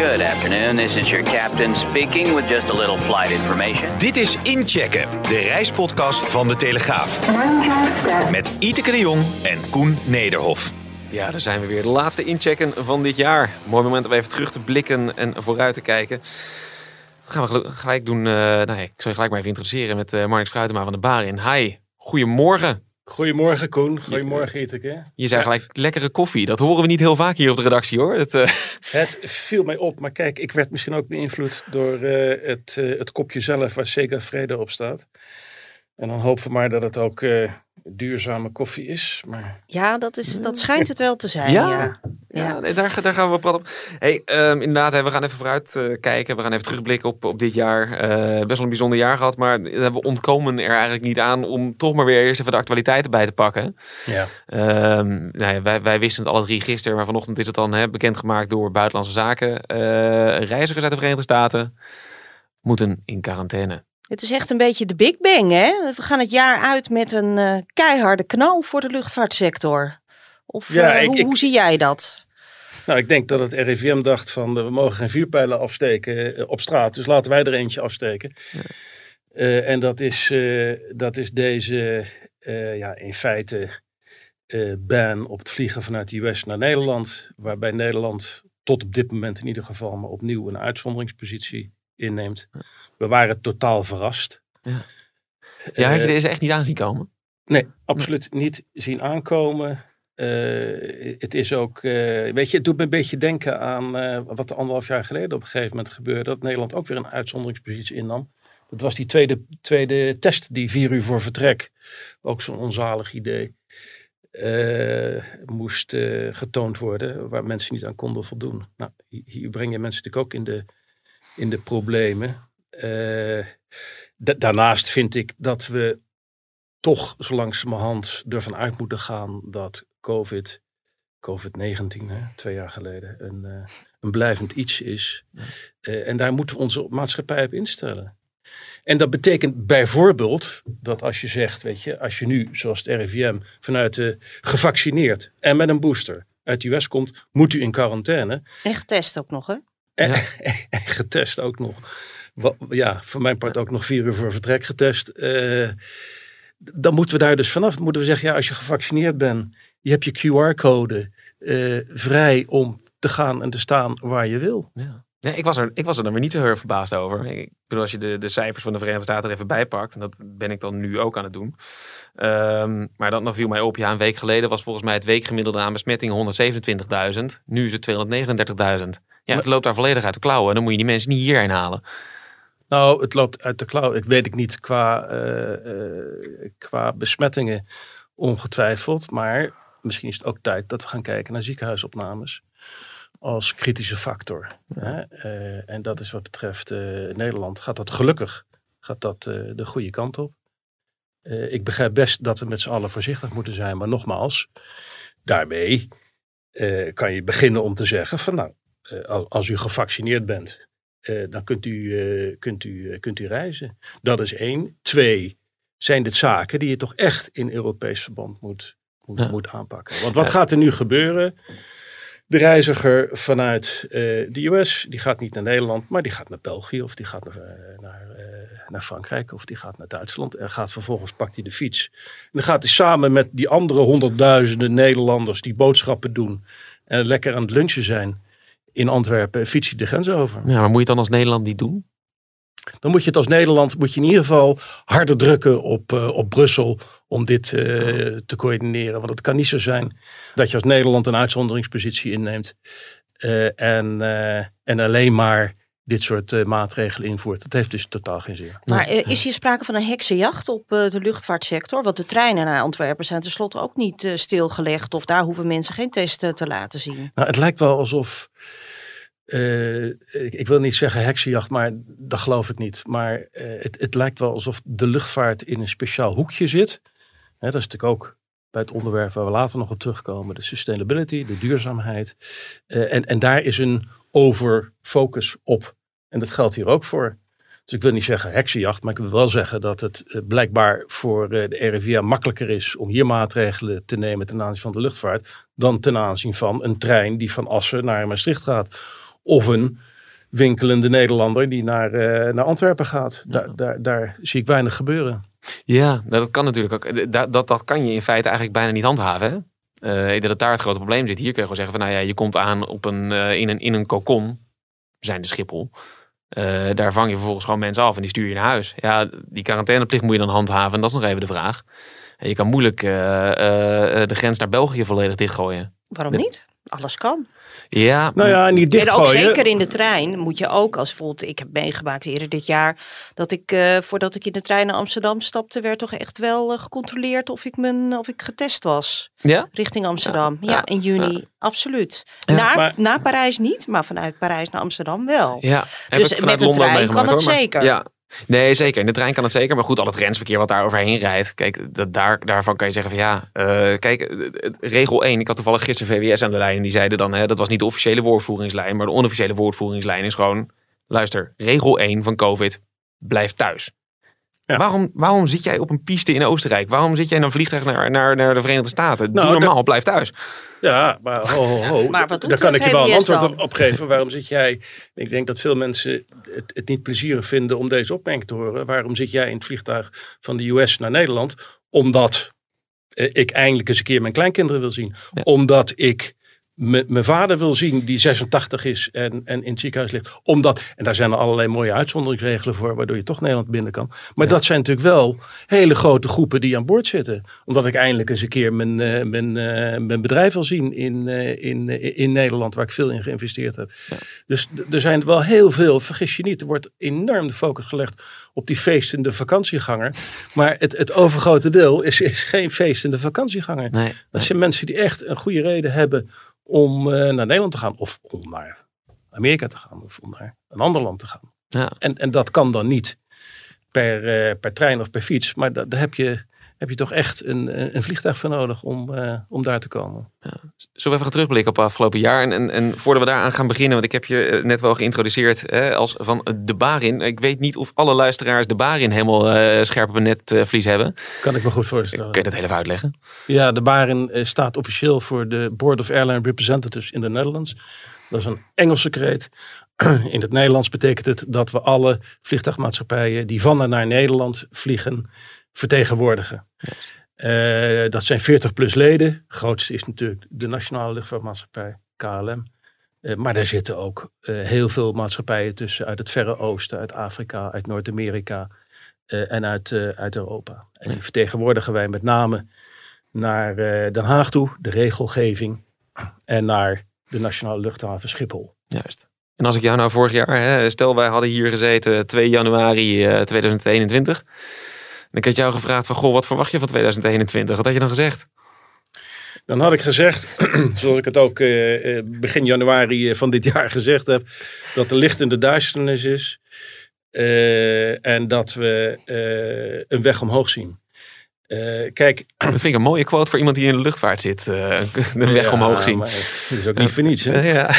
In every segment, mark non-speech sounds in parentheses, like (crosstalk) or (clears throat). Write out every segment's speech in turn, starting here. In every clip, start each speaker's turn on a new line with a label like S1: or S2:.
S1: Good afternoon. This is your captain speaking with just a little flight information.
S2: Dit is Inchecken, de reispodcast van De Telegraaf. Met Iteke de Jong en Koen Nederhof.
S3: Ja, daar zijn we weer. De laatste inchecken van dit jaar. Mooi moment om even terug te blikken en vooruit te kijken. Dat gaan we gel- gelijk doen. eh nou, ja, ik zal je gelijk maar even introduceren met eh Marnix Fruitema van de Barin. Hi, goedemorgen.
S4: Goedemorgen Koen, goedemorgen Iteke.
S3: Je zei gelijk lekkere koffie. Dat horen we niet heel vaak hier op de redactie hoor. Het, eh, (laughs)
S4: Het viel mij op, maar kijk, ik werd misschien ook beïnvloed door eh, het, eh, het kopje zelf waar Sega Vrede op staat. En dan hopen we maar dat het ook duurzame koffie is. Maar
S5: Ja, dat, is, dat schijnt het wel te zijn.
S3: Ja?
S5: Ja.
S3: ja,
S5: Ja.
S3: nee, daar, daar gaan we wat praten op. Hey, ehm, inderdaad, we gaan even vooruit eh, kijken. We gaan even terugblikken op, op dit jaar. Eh, best wel een bijzonder jaar gehad, maar we ontkomen er eigenlijk niet aan om toch maar weer eerst even de actualiteiten bij te pakken.
S4: ja,
S3: Ehm, nou ja, wij, wij wisten het alle drie gisteren, maar vanochtend is het dan hè, bekendgemaakt door Buitenlandse Zaken. Eh, reizigers uit de Verenigde Staten moeten in quarantaine.
S5: Het is echt een beetje de Big Bang, hè? We gaan het jaar uit met een eh, keiharde knal voor de luchtvaartsector. Of
S4: Ja,
S5: eh,
S4: ik-
S5: hoe,
S4: ik-
S5: hoe zie jij dat?
S4: nou ik denk dat het RIVM dacht van eh, we mogen geen vuurpijlen afsteken op straat. Dus laten wij er eentje afsteken. Eh, en dat is, dat is deze, ja in feite, ban op het vliegen vanuit de US naar Nederland. Waarbij Nederland tot op dit moment in ieder geval maar opnieuw een uitzonderingspositie inneemt. We waren totaal verrast.
S3: Ja. Ja, had je
S4: Eh,
S3: deze echt niet aan zien komen?
S4: Nee, absoluut niet zien aankomen. Eh, het is ook, eh, weet je, het doet me een beetje denken aan eh, wat er anderhalf jaar geleden op een gegeven moment gebeurde. Dat Nederland ook weer een uitzonderingspositie innam. Dat was die tweede, tweede test, die vier uur voor vertrek. Ook zo'n onzalig idee. eh, moest eh, getoond worden, waar mensen niet aan konden voldoen. Nou, hier breng je mensen natuurlijk ook in de, in de problemen. Eh, da- daarnaast vind ik dat we toch zo langzamerhand ervan uit moeten gaan dat COVID, COVID-19, hè, twee jaar geleden, een, eh, een blijvend iets is. Eh, en daar moeten we onze maatschappij op instellen. En dat betekent bijvoorbeeld dat als je zegt, weet je, als je nu, zoals het RIVM, vanuit de gevaccineerd en met een booster uit de US komt, moet u in quarantaine.
S5: En getest ook nog, hè?
S4: En, getest ook nog. Ja, voor mijn part ook nog vier uur voor vertrek getest. Eh, dan moeten we daar dus vanaf. Dan moeten we zeggen, ja, als je gevaccineerd bent, je hebt je QR-code eh, vrij om te gaan en te staan waar je wil.
S3: Ja. Nee, ik was, er, ik was er dan weer niet zo heel verbaasd over. Ik bedoel, als je de, de cijfers van de Verenigde Staten er even bij pakt, en dat ben ik dan nu ook aan het doen. Ehm, maar dan, dan viel mij op, ja, een week geleden was volgens mij het weekgemiddelde aan besmettingen 127.000. Nu is het 239.000. Ja, het loopt daar volledig uit de klauwen. Dan moet je die mensen niet hierheen halen.
S4: Nou, het loopt uit de klauw. Ik weet ik niet qua, eh, eh, qua besmettingen ongetwijfeld. Maar misschien is het ook tijd dat we gaan kijken naar ziekenhuisopnames als kritische factor. Hè? Eh, en dat is wat betreft Nederland. Gaat dat gelukkig gaat dat, de goede kant op. Ik begrijp best dat we met z'n allen voorzichtig moeten zijn. Maar nogmaals, daarmee kan je beginnen om te zeggen van nou, als u gevaccineerd bent, eh, dan kunt u, eh, kunt, u, eh, kunt u reizen. Dat is één. Twee, zijn dit zaken die je toch echt in Europees verband moet, moet,
S3: Ja.
S4: moet aanpakken. Want wat gaat er nu gebeuren? De reiziger vanuit eh, de US, die gaat niet naar Nederland, maar die gaat naar België of die gaat naar, eh, naar, eh, naar Frankrijk of die gaat naar Duitsland. En gaat vervolgens, pakt hij de fiets. En dan gaat hij samen met die andere honderdduizenden Nederlanders die boodschappen doen en lekker aan het lunchen zijn in Antwerpen, fiets hij de grens over.
S3: Ja, maar moet je het dan als Nederland niet doen?
S4: Dan moet je het als Nederland, moet je in ieder geval harder drukken op, eh, op Brussel om dit eh, te coördineren. Want het kan niet zo zijn dat je als Nederland een uitzonderingspositie inneemt eh, en, en alleen maar dit soort eh, maatregelen invoert. Dat heeft dus totaal geen zin.
S5: Maar eh, is hier sprake van een heksenjacht op eh, de luchtvaartsector? Want de treinen naar Antwerpen zijn tenslotte ook niet eh, stilgelegd. Of daar hoeven mensen geen testen te laten zien.
S4: Nou, het lijkt wel alsof eh, ik, ik wil niet zeggen heksenjacht, maar dat geloof ik niet. Maar eh, het, het lijkt wel alsof de luchtvaart in een speciaal hoekje zit. Hè, dat is natuurlijk ook bij het onderwerp waar we later nog op terugkomen. De sustainability, de duurzaamheid. Eh, en, en daar is een overfocus op. En dat geldt hier ook voor. Dus ik wil niet zeggen heksenjacht, maar ik wil wel zeggen dat het eh, blijkbaar voor eh, de RIVA makkelijker is om hier maatregelen te nemen ten aanzien van de luchtvaart. Dan ten aanzien van een trein die van Assen naar Maastricht gaat. Of een winkelende Nederlander die naar, eh, naar Antwerpen gaat. Daar, daar, daar zie ik weinig gebeuren.
S3: Ja, nou, dat kan natuurlijk ook. Dat, dat, dat kan je in feite eigenlijk bijna niet handhaven. Hè? Ik denk dat daar het grote probleem zit. Hier kun je gewoon zeggen van nou ja, je komt aan op een, in, een, in een kokon, zijn de Schiphol. Eh, daar vang je vervolgens gewoon mensen af en die stuur je naar huis. Ja, die quarantaineplicht moet je dan handhaven en dat is nog even de vraag. En je kan moeilijk eh, eh, de grens naar België volledig dichtgooien.
S5: Waarom niet? Alles kan.
S3: Ja,
S4: Nou ja, en die
S5: En ook
S4: dichtgooien.
S5: zeker in de trein moet je ook, als bijvoorbeeld, ik heb meegemaakt eerder dit jaar, dat ik eh, voordat ik in de trein naar Amsterdam stapte, werd toch echt wel eh, gecontroleerd of ik, mijn, of ik getest was
S3: ja?
S5: richting Amsterdam. Ja,
S3: ja,
S5: in juni, absoluut. Naar,
S4: maar-
S5: naar Parijs niet, maar vanuit Parijs naar Amsterdam wel.
S3: Ja, heb
S5: Dus met
S3: ook
S5: trein kan het
S3: hoor,
S5: zeker.
S3: Ja. Nee, zeker. In de trein kan het zeker. Maar goed, al het grensverkeer wat daar overheen rijdt. Kijk, dat, daar, daarvan kan je zeggen van ja, eh, kijk, eh, eh, regel 1. Ik had toevallig gisteren VWS aan de lijn. En die zeiden dan, hè, dat was niet de officiële woordvoeringslijn. Maar de onofficiële woordvoeringslijn is gewoon, luister, regel 1 van COVID, blijf thuis.
S4: Ja.
S3: Waarom, waarom zit jij op een piste in Oostenrijk? Waarom zit jij in een vliegtuig naar, naar, naar de Verenigde Staten?
S4: Nou,
S3: Doe normaal, blijf thuis.
S4: Ja, maar ho, ho, ho.
S5: Maar wat
S4: Daar kan ik je wel een antwoord
S5: dan?
S4: op, geven. Waarom zit jij... Ik denk dat veel mensen het, het niet plezierig vinden om deze opmerking te horen. Waarom zit jij in het vliegtuig van de US naar Nederland? Omdat eh, ik eindelijk eens een keer mijn kleinkinderen wil zien.
S3: Ja.
S4: Omdat ik mijn vader wil zien die 86 is en, en in het ziekenhuis ligt. Omdat, en daar zijn er allerlei mooie uitzonderingsregelen voor, waardoor je toch Nederland binnen kan. Maar dat zijn natuurlijk wel hele grote groepen die aan boord zitten. Omdat ik eindelijk eens een keer mijn, eh, mijn, eh, mijn bedrijf wil zien in, eh, in, in Nederland, waar ik veel in geïnvesteerd heb. Dus er zijn wel heel veel, vergis je niet, er wordt enorm de focus gelegd op die feestende vakantieganger. Maar het, het overgrote deel is, is geen feestende vakantieganger.
S3: Nee.
S4: Dat zijn mensen die echt een goede reden hebben om eh, naar Nederland te gaan. Of om naar Amerika te gaan. Of om naar een ander land te gaan.
S3: Ja.
S4: En, en dat kan dan niet per, eh, per trein of per fiets. Maar da- daar heb je, heb je toch echt een, een vliegtuig voor nodig om, eh, om daar te komen.
S3: Zullen we even gaan terugblikken op het afgelopen jaar? En, en, en voordat we daaraan gaan beginnen, want ik heb je eh, net wel geïntroduceerd hè, als van eh, de Barin. Ik weet niet of alle luisteraars de Barin helemaal eh, scherp op een netvlies hebben.
S4: Kan ik me goed voorstellen.
S3: Kun je dat heel even uitleggen?
S4: Ja, de Barin staat officieel voor de Board of Airline Representatives in the Netherlands. Dat is een Engelse kreet. (clears throat) In het Nederlands betekent het dat we alle vliegtuigmaatschappijen die van en naar Nederland vliegen vertegenwoordigen. Eh, dat zijn 40 plus leden. De grootste is natuurlijk de Nationale Luchtvaartmaatschappij, KLM. Eh, maar daar zitten ook eh, heel veel maatschappijen tussen uit het Verre Oosten, uit Afrika, uit Noord-Amerika en uit, uit Europa. En die vertegenwoordigen wij met name naar Den Haag toe, de regelgeving, en naar de Nationale Luchthaven Schiphol.
S3: Juist. En als ik jou nou vorig jaar, hè, stel wij hadden hier gezeten 2 januari eh, 2021. En ik had jou gevraagd van, goh, wat verwacht je van 2021? Wat had je dan gezegd?
S4: Dan had ik gezegd, (clears throat) zoals ik het ook eh, eh, begin januari eh, van dit (laughs) jaar gezegd heb, dat er licht in de duisternis is en dat we een weg omhoog zien. Kijk, (clears throat)
S3: Dat vind ik een mooie quote voor iemand die in de luchtvaart zit. een weg
S4: ja,
S3: omhoog zien.
S4: maar Dat is ook niet voor niets. Hè?
S3: Ja. (laughs)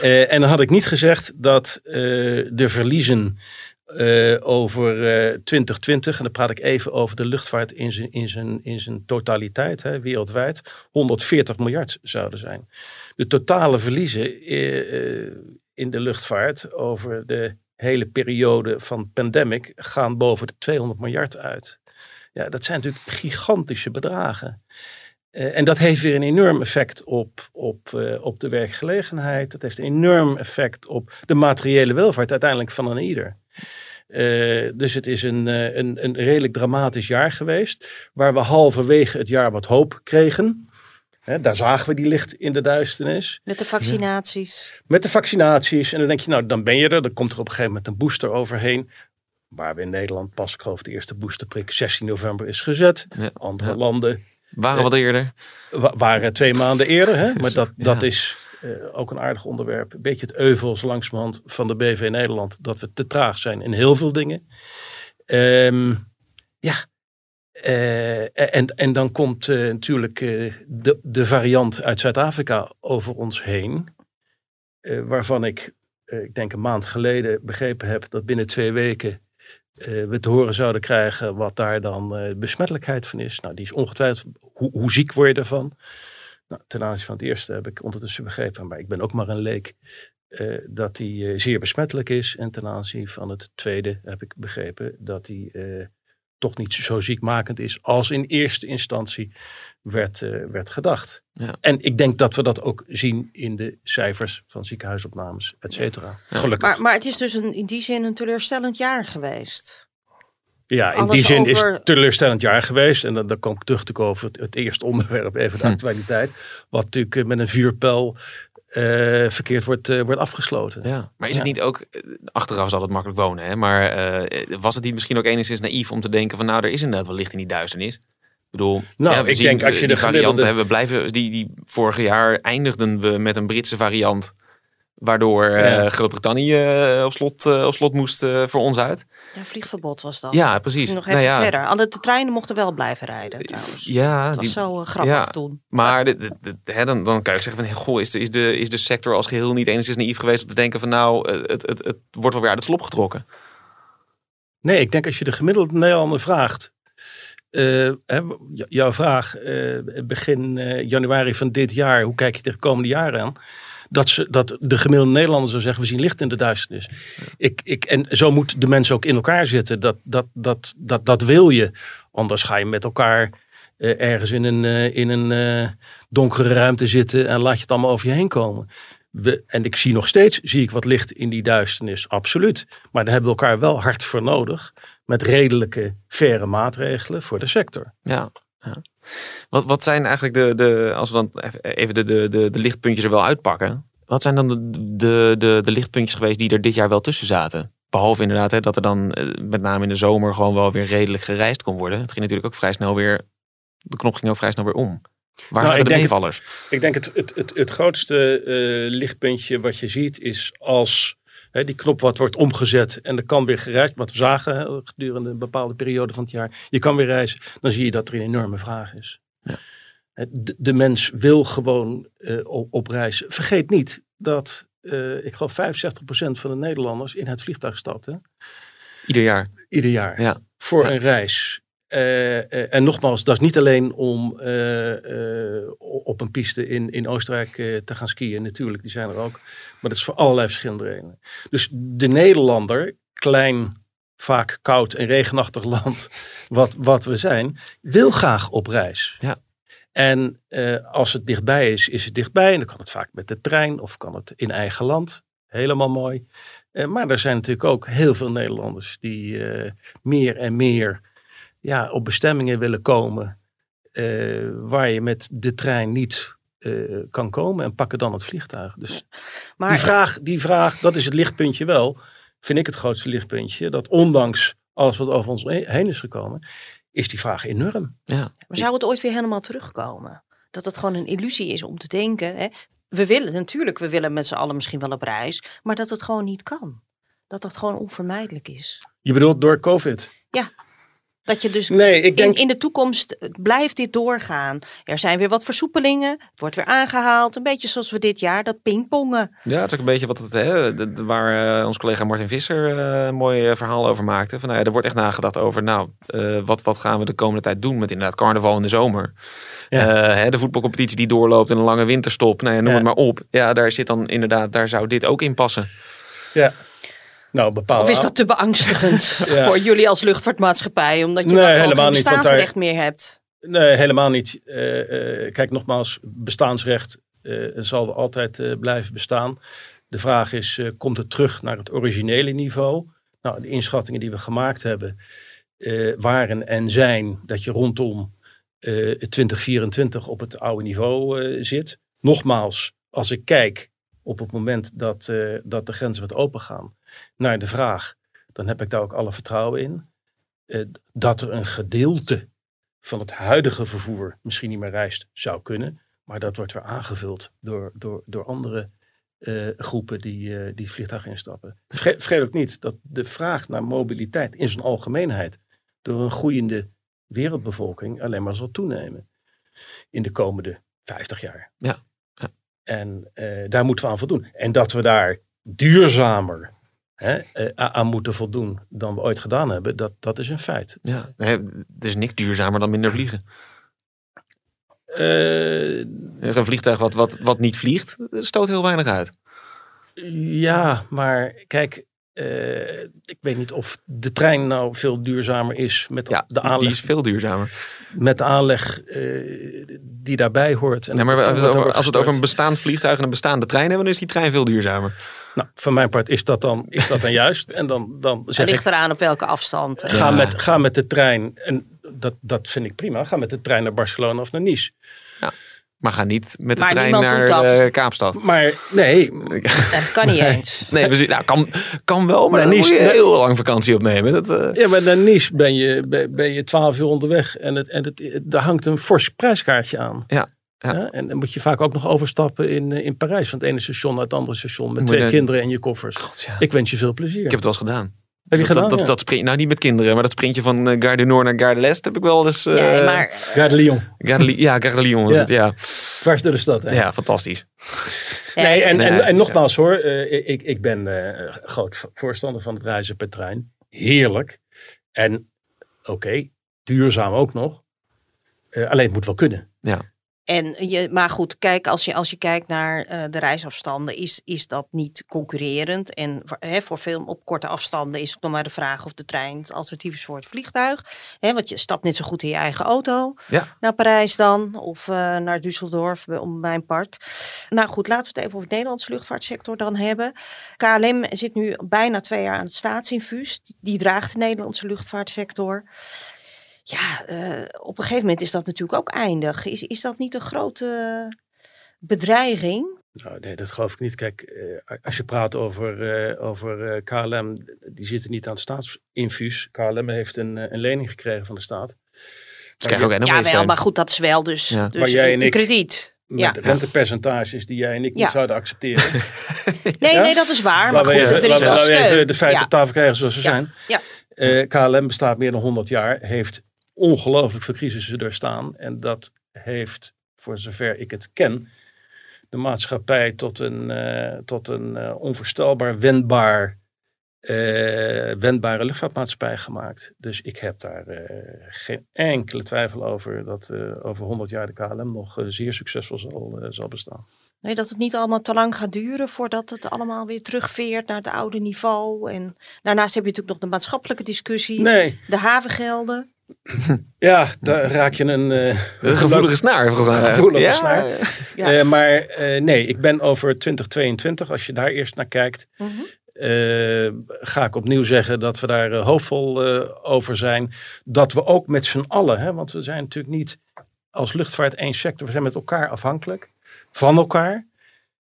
S3: (laughs)
S4: En dan had ik niet gezegd dat de verliezen eh, over eh, 2020, en dan praat ik even over de luchtvaart in zijn, in zijn, in zijn totaliteit, hè, wereldwijd, 140 miljard zouden zijn. De totale verliezen eh, eh, in de luchtvaart over de hele periode van pandemic gaan boven de 200 miljard uit. Ja, dat zijn natuurlijk gigantische bedragen. Eh, en dat heeft weer een enorm effect op, op, eh, op de werkgelegenheid. Dat heeft een enorm effect op de materiële welvaart uiteindelijk van een ieder. Eh, dus het is een, eh, een, een redelijk dramatisch jaar geweest. Waar we halverwege het jaar wat hoop kregen. Hè, daar zagen we die licht in de duisternis.
S5: Met de vaccinaties.
S4: Met de vaccinaties. En dan denk je, nou, dan ben je er. Dan komt er op een gegeven moment een booster overheen. Waar we in Nederland pas, ik geloof, de eerste boosterprik 16 november is gezet.
S3: Ja,
S4: Andere
S3: ja.
S4: landen
S3: Waren wat eerder.
S4: wa- waren twee maanden eerder. Hè? (laughs) Maar dat, dat
S3: Ja.
S4: is eh, ook een aardig onderwerp. Een beetje het euvels langzamerhand van de BV Nederland. Dat we te traag zijn in heel veel dingen. Ehm, ja. Eh, en, en dan komt eh, natuurlijk de, de variant uit Zuid-Afrika over ons heen. Waarvan ik, ik denk een maand geleden begrepen heb dat binnen twee weken we te horen zouden krijgen wat daar dan besmettelijkheid van is. Nou, die is ongetwijfeld, hoe, hoe ziek word je ervan? Nou, ten aanzien van het eerste heb ik ondertussen begrepen, maar ik ben ook maar een leek, eh, dat die eh, zeer besmettelijk is. En ten aanzien van het tweede heb ik begrepen dat die eh, toch niet zo ziekmakend is als in eerste instantie werd, werd gedacht.
S3: Ja.
S4: En ik denk dat we dat ook zien in de cijfers van ziekenhuisopnames, et cetera. Gelukkig.
S5: Maar, maar het is dus een, in die zin een teleurstellend jaar geweest.
S4: Ja, in die zin is het teleurstellend jaar geweest. En dan, dan kom ik terug te over het, het eerste onderwerp, even de
S3: Hm.
S4: actualiteit. Wat natuurlijk eh, met een vuurpijl eh, verkeerd wordt, eh, wordt afgesloten.
S3: Ja. Maar is het niet ook, achteraf zal het makkelijk wonen, hè? maar eh, was het niet misschien ook enigszins naïef om te denken van nou, er is inderdaad wel licht in die duisternis? Ik bedoel,
S4: Nou,
S3: ja, we
S4: ik
S3: zien,
S4: denk als je de
S3: die varianten
S4: gemiddelde-
S3: hebben blijven, die, die vorige jaar eindigden we met een Britse variant, waardoor eh. Groot-Brittannië eh, op, slot, eh, op slot moest voor ons uit.
S5: Ja, vliegverbod was dat.
S3: Ja, precies.
S5: Nog
S3: Nou
S5: even
S3: ja.
S5: verder. Alle de treinen mochten wel blijven rijden trouwens.
S3: Ja,
S5: dat was
S3: die,
S5: zo grappig
S3: ja.
S5: toen.
S3: Maar hè, dan, dan kan je zeggen van, goh, is de, is, de, is de sector als geheel niet enigszins naïef geweest om te denken van nou, het, het, het wordt wel weer uit het slop getrokken.
S4: Nee, ik denk als je de gemiddelde Nederlander vraagt. eh, jouw vraag, eh, begin eh, januari van dit jaar, hoe kijk je tegen de komende jaren aan? Dat, ze, dat de gemiddelde Nederlander zou zeggen, we zien licht in de duisternis. Ik, ik, en zo moet de mensen ook in elkaar zitten. Dat, dat, dat, dat, dat wil je. Anders ga je met elkaar eh, ergens in een, eh, in een eh, donkere ruimte zitten en laat je het allemaal over je heen komen. We, en ik zie nog steeds zie ik wat licht in die duisternis, absoluut. Maar daar hebben we elkaar wel hard voor nodig. Met redelijke, faire maatregelen voor de sector.
S3: Ja. ja. Wat, wat zijn eigenlijk de, de als we dan even de, de, de, de lichtpuntjes er wel uitpakken. Wat zijn dan de, de, de, de lichtpuntjes geweest die er dit jaar wel tussen zaten? Behalve inderdaad hè, dat er dan eh, met name in de zomer gewoon wel weer redelijk gereisd kon worden. Het ging natuurlijk ook vrij snel weer, de knop ging ook vrij snel weer om. Waar
S4: Nou,
S3: zijn de meevallers?
S4: Ik denk het, het, het, het grootste eh, lichtpuntje wat je ziet is als hè, die knop wat wordt omgezet en er kan weer gereisd. Wat we zagen hè, gedurende een bepaalde periode van het jaar. Je kan weer reizen. Dan zie je dat er een enorme vraag is.
S3: Ja.
S4: De, de mens wil gewoon eh, op, op reis. Vergeet niet dat eh, ik geloof 65% van de Nederlanders in het vliegtuig stapt. Hè?
S3: Ieder jaar.
S4: Ieder jaar.
S3: Ja.
S4: Voor
S3: Ja.
S4: een reis. Eh, eh, en nogmaals, dat is niet alleen om eh, op een piste in, in Oostenrijk te gaan skiën. Natuurlijk, die zijn er ook. Maar dat is voor allerlei verschillende redenen. Dus de Nederlander, klein, vaak koud en regenachtig (laughs) land, wat, wat we zijn, wil graag op reis.
S3: Ja.
S4: En als het dichtbij is, is het dichtbij. En dan kan het vaak met de trein of kan het in eigen land. Helemaal mooi. Maar er zijn natuurlijk ook heel veel Nederlanders die meer en meer ja, op bestemmingen willen komen. eh, waar je met de trein niet eh, kan komen en pakken dan het vliegtuig. Dus
S5: Maar
S4: die, vraag, die vraag, dat is het lichtpuntje wel. Vind ik het grootste lichtpuntje. Dat ondanks alles wat over ons heen is gekomen, is die vraag enorm.
S5: Maar zou het ooit weer helemaal terugkomen? Dat het gewoon een illusie is om te denken. Hè? We willen natuurlijk, we willen met z'n allen misschien wel op reis. Maar dat het gewoon niet kan. Dat dat gewoon onvermijdelijk is.
S4: Je bedoelt door COVID?
S5: Dat je dus
S4: Nee, ik denk...
S5: in, in de toekomst eh, blijft dit doorgaan. Er zijn weer wat versoepelingen. Het wordt weer aangehaald. Een beetje zoals we dit jaar, dat pingpongen.
S3: Ja, het is ook een beetje wat het, hè, waar eh, ons collega Martin Visser eh, een mooi verhaal over maakte. Van, nou ja, er wordt echt nagedacht over, nou, eh, wat, wat gaan we de komende tijd doen met inderdaad carnaval in de zomer.
S4: Ja.
S3: Eh, hè, de voetbalcompetitie die doorloopt en een lange winterstop. Nou ja, noem
S4: Ja.
S3: het maar op. Ja, daar zit dan inderdaad, daar zou dit ook in passen.
S4: Ja. Nou, bepaalde...
S5: Of is dat te beangstigend (laughs)
S4: Ja.
S5: voor jullie als luchtvaartmaatschappij? Omdat je
S4: Nee, helemaal niet, daar-
S5: bestaansrecht meer hebt.
S4: Nee, helemaal niet. Eh, eh, kijk, nogmaals, bestaansrecht eh, zal altijd blijven bestaan. De vraag is, komt het terug naar het originele niveau? Nou, de inschattingen die we gemaakt hebben waren en zijn dat je rondom eh 2024 op het oude niveau zit. Nogmaals, als ik kijk op het moment dat, dat de grenzen wat open gaan naar de vraag, dan heb ik daar ook alle vertrouwen in. eh, dat er een gedeelte van het huidige vervoer misschien niet meer reist, zou kunnen. Maar dat wordt weer aangevuld door, door, door andere eh, groepen die, eh, die het vliegtuig instappen. Vergeet, vergeet ook niet dat de vraag naar mobiliteit in zijn algemeenheid door een groeiende wereldbevolking alleen maar zal toenemen in de komende 50 jaar.
S3: Ja, ja.
S4: En daar moeten we aan voldoen. En dat we daar duurzamer hè, eh, aan moeten voldoen dan we ooit gedaan hebben, dat, dat is een feit.
S3: Ja, er is niks duurzamer dan minder vliegen.
S4: Eh,
S3: Een vliegtuig wat, wat, wat niet vliegt, stoot heel weinig uit.
S4: ja, maar kijk, eh, ik weet niet of de trein nou veel duurzamer is met
S3: Ja,
S4: de
S3: die
S4: aanleg,
S3: is veel duurzamer.
S4: met de aanleg die daarbij hoort. En
S3: Nee, maar als we het over een bestaand vliegtuig en een bestaande trein hebben, dan is die trein veel duurzamer.
S4: Nou, van mijn part is dat dan, is dat dan juist. En dan, dan
S5: Het
S4: zeg ik,
S5: ligt eraan op welke afstand.
S4: ga,
S3: Ja.
S4: met, ga met de trein. En dat, dat vind ik prima. Ga met de trein naar Barcelona of naar Nice.
S3: Maar ga niet met de
S5: Maar
S3: trein naar eh, Kaapstad.
S4: Maar nee, (laughs)
S5: Dat kan niet eens.
S3: Nee, we zien- nou, kan, kan wel, maar dan
S4: niet-
S3: moet je heel lang vakantie opnemen. Dat, eh,
S4: ja, maar naar Nice ben je, ben, ben je 12 uur onderweg. En, het, en het, daar hangt een fors prijskaartje aan.
S3: Ja, ja.
S4: En dan moet je vaak ook nog overstappen in, eh, in Parijs. Van het ene station naar het andere station. Met twee kinderen en je koffers.
S3: God, ja.
S4: Ik wens je veel plezier.
S3: Ik heb het wel eens gedaan.
S4: heb je
S3: dat,
S4: gedaan?
S3: Dat, dat,
S4: ja.
S3: dat sprint, nou, niet met kinderen, maar dat sprintje van eh, Gare du Nord naar Gare de l'Est heb ik wel eens. eh,
S5: Nee, maar
S4: Gare de Lyon.
S3: Gare de ja, Gare de Lyon was
S4: Ja.
S3: het, ja.
S4: Dwars door de stad. Hè?
S3: Ja, fantastisch.
S4: Nee, en, en, nogmaals hoor, eh, ik, ik ben eh, groot voorstander van het reizen per trein. Heerlijk. En oké, duurzaam ook nog. Eh, alleen het moet wel kunnen.
S5: En je, maar goed, kijk, als je, als je kijkt naar eh, de reisafstanden, is, is dat niet concurrerend. En voor, hè, voor veel op korte afstanden is het nog maar de vraag of de trein het alternatief is voor het vliegtuig. Hè, want je stapt net zo goed in je eigen auto
S3: Ja.
S5: naar Parijs dan, of eh, naar Düsseldorf, bij- om mijn part. Nou goed, laten we het even over de Nederlandse luchtvaartsector dan hebben. KLM zit nu bijna twee jaar aan het staatsinfuus. Die draagt de Nederlandse luchtvaartsector. Ja, eh, op een gegeven moment is dat natuurlijk ook eindig. Is, is dat niet een grote bedreiging?
S4: Nou, nee, dat geloof ik niet. Kijk, eh, als je praat over, eh, over eh, KLM, die zitten niet aan het staatsinfuus. KLM heeft een, een lening gekregen van de staat.
S3: Ze krijgen ook
S5: Ja, wel, maar goed, dat is wel dus,
S3: Ja.
S5: dus
S4: Maar jij en
S5: een
S4: ik-
S5: krediet.
S4: Met
S5: Ja.
S4: rentepercentages die jij en ik
S5: Ja.
S4: niet zouden accepteren. (laughs)
S5: Nee,
S4: Ja?
S5: nee, dat is waar. Maar
S4: Laten we
S5: goed,
S4: even,
S5: er is
S4: laten we-
S5: wel
S4: laten we
S5: steun.
S4: even de feiten
S5: Ja.
S4: op tafel krijgen zoals ze
S5: Ja.
S4: zijn.
S5: Ja.
S4: Eh, KLM bestaat meer dan 100 jaar, heeft ongelooflijk veel crisissen doorstaan. En dat heeft, voor zover ik het ken, de maatschappij tot een, eh, tot een eh, onvoorstelbaar wendbaar, eh, wendbare luchtvaartmaatschappij gemaakt. Dus ik heb daar geen enkele twijfel over dat over 100 jaar de KLM nog zeer succesvol zal, zal bestaan.
S5: Nee, dat het niet allemaal te lang gaat duren voordat het allemaal weer terugveert naar het oude niveau. En daarnaast heb je natuurlijk nog de maatschappelijke discussie,
S4: Nee,
S5: de havengelden. (clears throat)
S4: ja, daar raak je een... eh,
S3: Een gevoelige snaar.
S4: Gevoelige
S3: ja,
S4: snaar.
S5: Ja.
S4: Eh, maar eh, nee, ik ben over 2022, als je daar eerst naar kijkt,
S5: Mhm.
S4: ga ik opnieuw zeggen dat we daar hoopvol eh, over zijn. Dat we ook met z'n allen, hè, want we zijn natuurlijk niet als luchtvaart één sector, we zijn met elkaar afhankelijk van elkaar.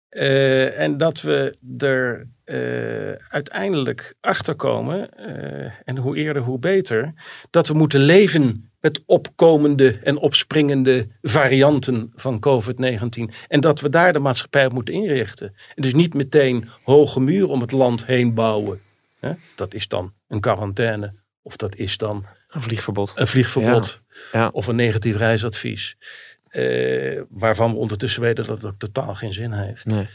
S4: Eh, en dat we er eh, uiteindelijk achter komen, eh, en hoe eerder hoe beter, dat we moeten leven met opkomende en opspringende varianten van COVID-19. En dat we daar de maatschappij op moeten inrichten. En dus niet meteen hoge muren om het land heen bouwen. Hè? Dat is dan een quarantaine of dat is dan
S3: Een vliegverbod.
S4: een vliegverbod
S3: Ja, ja.
S4: of een negatief reisadvies. Eh, waarvan we ondertussen weten dat het ook totaal geen zin heeft.
S3: Nee.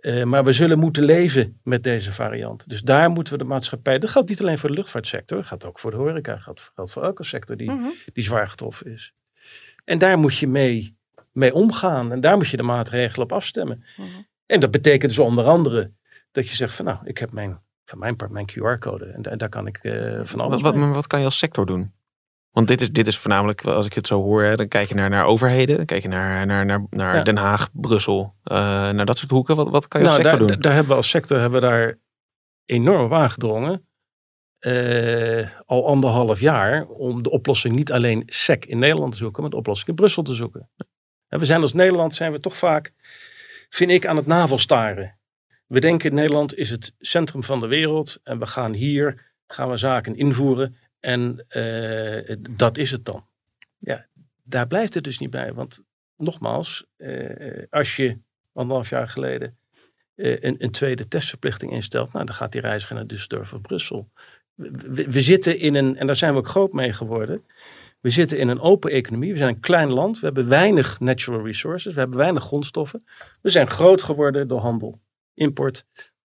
S4: Eh, maar we zullen moeten leven met deze variant. Dus daar moeten we de maatschappij. Dat geldt niet alleen voor de luchtvaartsector, dat geldt ook voor de horeca, dat geldt, geldt voor elke sector die,
S5: Mhm.
S4: die zwaar getroffen is. En daar moet je mee, mee omgaan en daar moet je de maatregelen op afstemmen.
S5: Mhm.
S4: En dat betekent dus onder andere dat je zegt van nou, ik heb mijn, van mijn part mijn QR-code en daar, daar kan ik eh, van alles
S3: Wat, wat kan je als sector doen? Want dit is, dit is voornamelijk, als ik het zo hoor, hè, dan kijk je naar, naar overheden. Dan kijk je naar, naar, naar, naar
S4: Ja.
S3: Den Haag, Brussel, eh, naar dat soort hoeken. Wat, wat kan je als
S4: Nou,
S3: sector
S4: daar,
S3: doen?
S4: daar hebben we als sector hebben we daar enorm op aangedrongen. eh, al anderhalf jaar om de oplossing niet alleen SEC in Nederland te zoeken, maar de oplossing in Brussel te zoeken. En we zijn als Nederland zijn we toch vaak, vind ik, aan het navelstaren. We denken Nederland is het centrum van de wereld en we gaan hier gaan we zaken invoeren en eh, dat is het dan. Ja, daar blijft het dus niet bij, want nogmaals, eh, als je anderhalf jaar geleden eh, een, een tweede testverplichting instelt, nou, dan gaat die reiziger naar Düsseldorf of Brussel. We, we- we zitten in een, en daar zijn we ook groot mee geworden. We zitten in een open economie. We zijn een klein land. We hebben weinig natural resources. We hebben weinig grondstoffen. We zijn groot geworden door handel, import,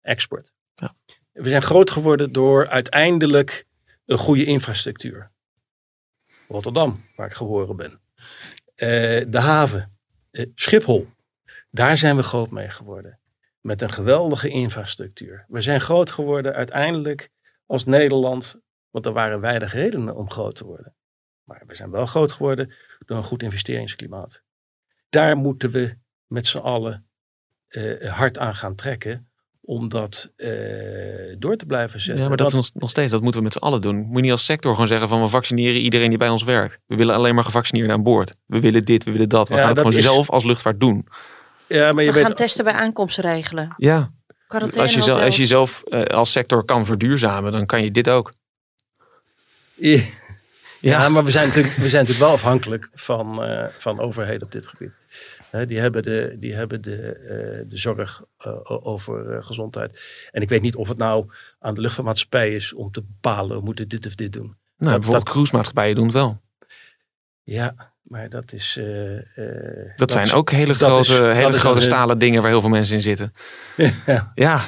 S4: export.
S3: Ja.
S4: We zijn groot geworden door uiteindelijk een goede infrastructuur. Rotterdam, waar ik geboren ben. Eh, de haven, eh, Schiphol. Daar zijn we groot mee geworden. Met een geweldige infrastructuur. We zijn groot geworden uiteindelijk als Nederland. Want er waren weinig redenen om groot te worden. Maar we zijn wel groot geworden door een goed investeringsklimaat. Daar moeten we met z'n allen eh, hard aan gaan trekken. Om dat eh, door te blijven zetten.
S3: Ja, maar dat is nog, nog steeds, dat moeten we met z'n allen doen. Moet je niet als sector gewoon zeggen van we vaccineren iedereen die bij ons werkt. We willen alleen maar gevaccineerden aan boord. We willen dit, we willen dat. We
S4: Ja,
S3: gaan het gewoon
S4: is-
S3: zelf als luchtvaart doen.
S4: ja, maar je
S5: We
S4: weet,
S5: gaan testen bij aankomst regelen.
S3: Ja,
S5: Quarantaine
S3: als je, zelf, als je zelf eh, als sector kan verduurzamen, dan kan je dit ook.
S4: Ja, ja, maar we zijn natuurlijk, we zijn natuurlijk wel afhankelijk van, eh, van overheden op dit gebied. Die hebben de, die hebben de, eh, de zorg eh, over eh, gezondheid. En ik weet niet of het nou aan de luchtvaartmaatschappij is om te bepalen, we moeten dit of dit doen.
S3: Nou,
S4: Dat-
S3: bijvoorbeeld
S4: dat-
S3: cruisemaatschappijen doen het wel.
S4: Ja, maar dat is... eh,
S3: Dat, zijn
S4: is-
S3: ook hele
S4: dat
S3: grote,
S4: is- dat
S3: hele grote stalen dingen waar heel veel mensen in zitten. (laughs)
S4: Ja.
S3: Ja,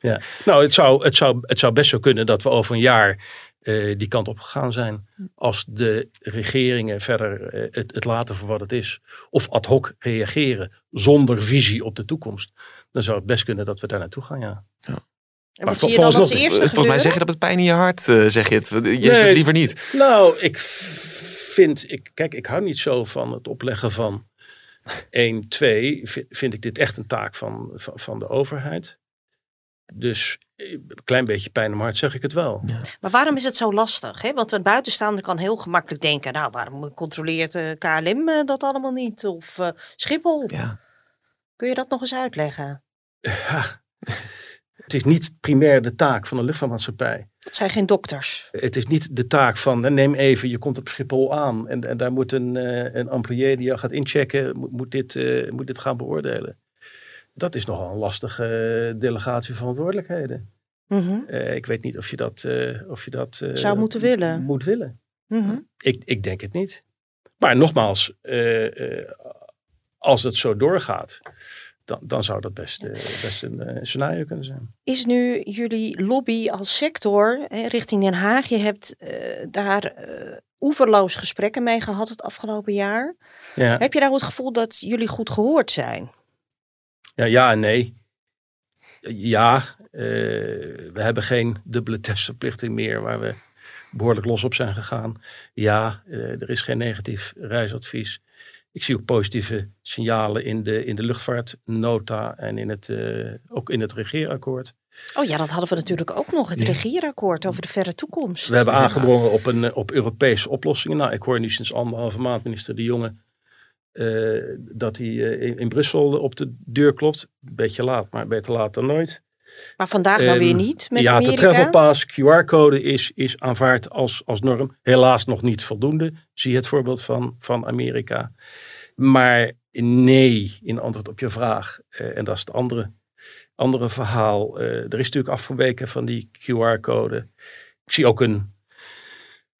S4: Ja. Nou, het zou, het, zou, het zou best zo kunnen dat we over een jaar eh, die kant op gegaan zijn. Als de regeringen verder eh, het, het laten voor wat het is. Of ad hoc reageren zonder visie op de toekomst. Dan zou het best kunnen dat we daar naartoe gaan, ja.
S5: En
S4: maar
S5: wat zie je dan als
S4: volgens-
S5: eerste
S3: volgens mij zeg je dat met pijn in je hart, eh, zeg je het. Je
S4: Nee,
S3: het liever niet.
S4: Nou, ik vind, ik, kijk, ik hou niet zo van het opleggen van 1, 2. Vind, vind ik dit echt een taak van, van, van de overheid. Dus eh, een klein beetje pijn om hart zeg ik het wel.
S5: Maar waarom is het zo lastig? Hè? Want een buitenstaander kan heel gemakkelijk denken, nou waarom controleert eh, KLM eh, dat allemaal niet? Of eh, Schiphol?
S3: Ja.
S5: Kun je dat nog eens uitleggen?
S4: Ja, het is niet primair de taak van een luchtvaartmaatschappij.
S5: Dat zijn geen dokters.
S4: Het is niet de taak van, eh, neem even, je komt op Schiphol aan en, en daar moet een, eh, een employé die jou gaat inchecken, moet, moet, dit, eh, moet dit gaan beoordelen. Dat is nogal een lastige eh, delegatie verantwoordelijkheden.
S5: Mhm,
S4: Eh, ik weet niet of je dat, eh, of je dat
S5: Zou moeten willen.
S4: Moet willen.
S5: mhm.
S4: Ik, ik denk het niet. Maar nogmaals, als het zo doorgaat, dan, dan zou dat best, best een scenario kunnen zijn.
S5: Is nu jullie lobby als sector hè, richting Den Haag? Je hebt daar oeverloos gesprekken mee gehad het afgelopen jaar.
S4: Ja.
S5: Heb je nou het gevoel dat jullie goed gehoord zijn?
S4: Ja, ja en nee. Ja, eh, we hebben geen dubbele testverplichting meer waar we behoorlijk los op zijn gegaan. Ja, eh, er is geen negatief reisadvies. Ik zie ook positieve signalen in de, in de luchtvaartnota en in het, eh, ook in het regeerakkoord.
S5: Oh ja, dat hadden we natuurlijk ook nog, het
S4: Ja.
S5: regeerakkoord over de verre toekomst.
S4: We hebben aangedrongen op, een, op Europese oplossingen. Nou, ik hoor nu sinds anderhalve maand minister De Jonge eh, dat hij eh, in, in Brussel op de deur klopt. Beetje laat, maar beter laat dan nooit.
S5: Maar vandaag dan
S4: Ehm,
S5: weer niet met
S4: ja, de
S5: Amerika.
S4: travel pass QR-code is, is aanvaard als, als norm. Helaas nog niet voldoende. Zie het voorbeeld van, van Amerika. Maar nee, in antwoord op je vraag. eh, en dat is het andere, andere verhaal. er is natuurlijk afgeweken van die QR-code. Ik zie ook een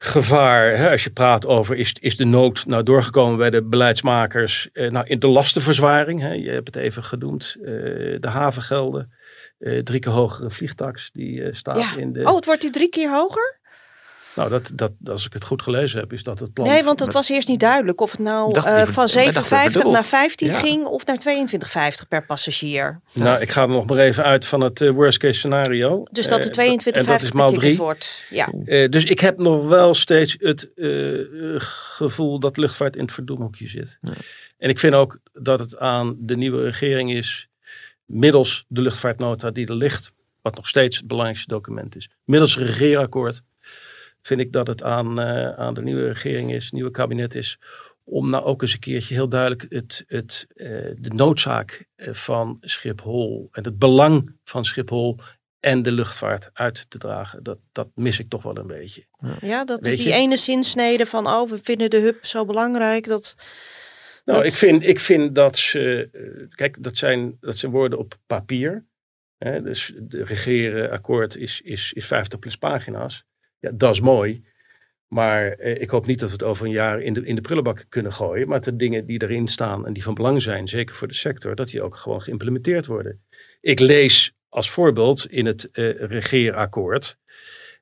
S4: gevaar. Hè, als je praat over is, is de nood nou doorgekomen bij de beleidsmakers. Eh, nou, in de lastenverzwaring. Hè, je hebt het even genoemd. eh, de havengelden. eh, drie keer hogere vliegtax. Die eh, staat
S5: Ja.
S4: in de...
S5: Oh, het wordt nu drie keer hoger?
S4: Nou, dat, dat, als ik het goed gelezen heb, is dat het plan.
S5: Nee, want het was eerst niet duidelijk of het nou eh,
S3: ver-
S5: van
S3: wij dachten
S5: 7,50
S3: verdubbeld.
S5: naar 15
S3: Ja.
S5: ging of naar 22,50 per passagier.
S4: Nou, ik ga er nog maar even uit van het eh, worst case scenario.
S5: Dus dat de
S4: Eh, en dat
S5: 22,50
S4: is
S5: per
S4: maal
S5: ticket
S4: drie.
S5: wordt. Ja.
S4: Eh, dus ik heb nog wel steeds het eh, eh, gevoel dat luchtvaart in het verdoemhoekje zit.
S3: Ja.
S4: En ik vind ook dat het aan de nieuwe regering is, middels de luchtvaartnota die er ligt, wat nog steeds het belangrijkste document is, middels het regeerakkoord, vind ik dat het aan, eh, aan de nieuwe regering is, nieuwe kabinet is, om nou ook eens een keertje heel duidelijk het, het, eh, de noodzaak eh, van Schiphol en het belang van Schiphol en de luchtvaart uit te dragen. Dat, dat mis ik toch wel een beetje.
S5: ja, dat
S4: Weet
S5: die
S4: je-
S5: ene zinsnede van oh, we vinden de hub zo belangrijk. Dat,
S4: Nou,
S5: Dat-
S4: ik vind, ik vind dat ze. Kijk, dat zijn, dat zijn woorden op papier. Hè, dus de regeerakkoord is, is, is 50 plus pagina's. Ja, dat is mooi. Maar eh, ik hoop niet dat we het over een jaar in de, in de prullenbak kunnen gooien. Maar de dingen die erin staan en die van belang zijn, zeker voor de sector, dat die ook gewoon geïmplementeerd worden. Ik lees als voorbeeld in het eh, regeerakkoord.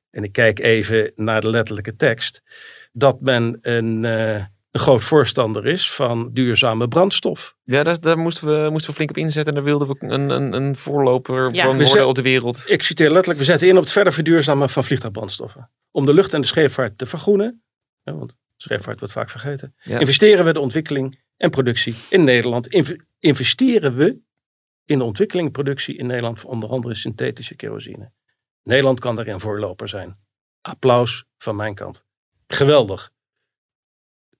S4: En ik kijk even naar de letterlijke tekst. Dat men een, eh, een groot voorstander is van duurzame brandstof.
S3: Ja, daar, daar moesten, we, moesten we flink op inzetten. En daar wilden we een, een, een voorloper
S5: Ja.
S3: van worden
S4: zet-
S3: op de wereld.
S4: Ik citeer letterlijk, we zetten in op het verder verduurzamen van vliegtuigbrandstoffen. Om de lucht- en de scheepvaart te vergroenen, hè, want scheepvaart wordt vaak vergeten,
S3: Ja.
S4: investeren we de ontwikkeling en productie in Nederland. Inv- investeren we in de ontwikkeling en productie in Nederland van onder andere synthetische kerosine. Nederland kan daarin voorloper zijn. Applaus van mijn kant. Geweldig.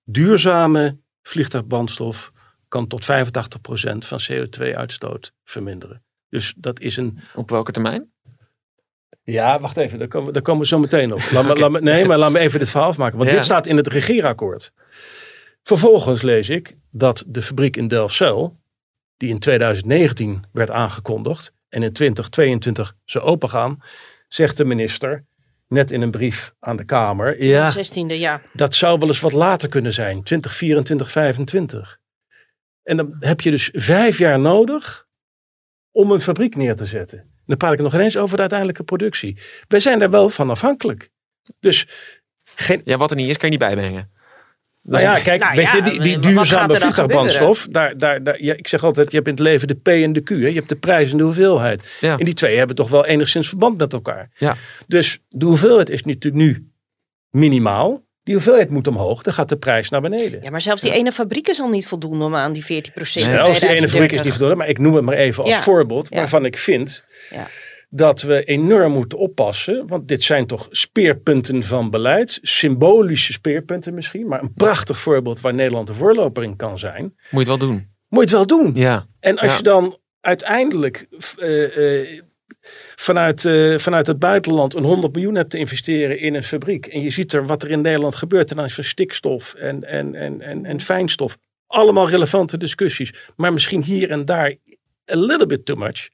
S4: Duurzame vliegtuigbrandstof kan tot 85% van CO2-uitstoot verminderen. Dus dat is een
S3: Op welke termijn?
S4: ja, wacht even, daar komen, we- daar komen we zo meteen op. Laat me,
S3: Oké.
S4: laat me, nee, maar laat me even dit verhaal afmaken. Want
S3: Ja.
S4: dit staat in het regeerakkoord. Vervolgens lees ik dat de fabriek in Delfzijl, die in 2019 werd aangekondigd en in 2022 zou opengaan, zegt de minister net in een brief aan de Kamer. Ja,
S5: 16e, ja.
S4: dat zou wel eens wat later kunnen zijn, 2024, 2025. En dan heb je dus vijf jaar nodig om een fabriek neer te zetten. Dan praat ik nog ineens over de uiteindelijke productie. Wij zijn daar wel van afhankelijk. Dus, geen,
S3: Ja, wat er niet is, kan je niet bijbrengen.
S4: Nou ja, kijk,
S5: Nou
S4: weet
S5: ja,
S4: je, die, die duurzame vliegtuigbrandstof, daar, daar, daar, ja, ik zeg altijd, je hebt in het leven de P en de Q. Hè? Je hebt de prijs en de hoeveelheid.
S3: Ja.
S4: En die twee hebben toch wel enigszins verband met elkaar.
S3: Ja.
S4: Dus de hoeveelheid is natuurlijk nu minimaal. Die hoeveelheid moet omhoog, dan gaat de prijs naar beneden.
S5: Ja, maar zelfs die ene fabriek is al niet voldoende om aan die 14 procent
S4: Stel, als die ene fabriek is niet voldoende, maar ik noem het maar even als
S5: Ja.
S4: voorbeeld,
S5: Ja.
S4: waarvan ik vind
S5: Ja.
S4: Dat we enorm moeten oppassen, want dit zijn toch speerpunten van beleid, symbolische speerpunten misschien, maar een prachtig voorbeeld waar Nederland de voorloper in kan zijn.
S3: Moet je het wel doen.
S4: Moet je het wel doen.
S3: Ja.
S4: En als
S3: Ja.
S4: je dan uiteindelijk eh, eh, vanuit, eh, vanuit het buitenland een 100 miljoen hebt te investeren in een fabriek. En je ziet er wat er in Nederland gebeurt ten aanzien van stikstof en, en, en, en, en fijnstof. Allemaal relevante discussies. Maar misschien hier en daar a little bit too much.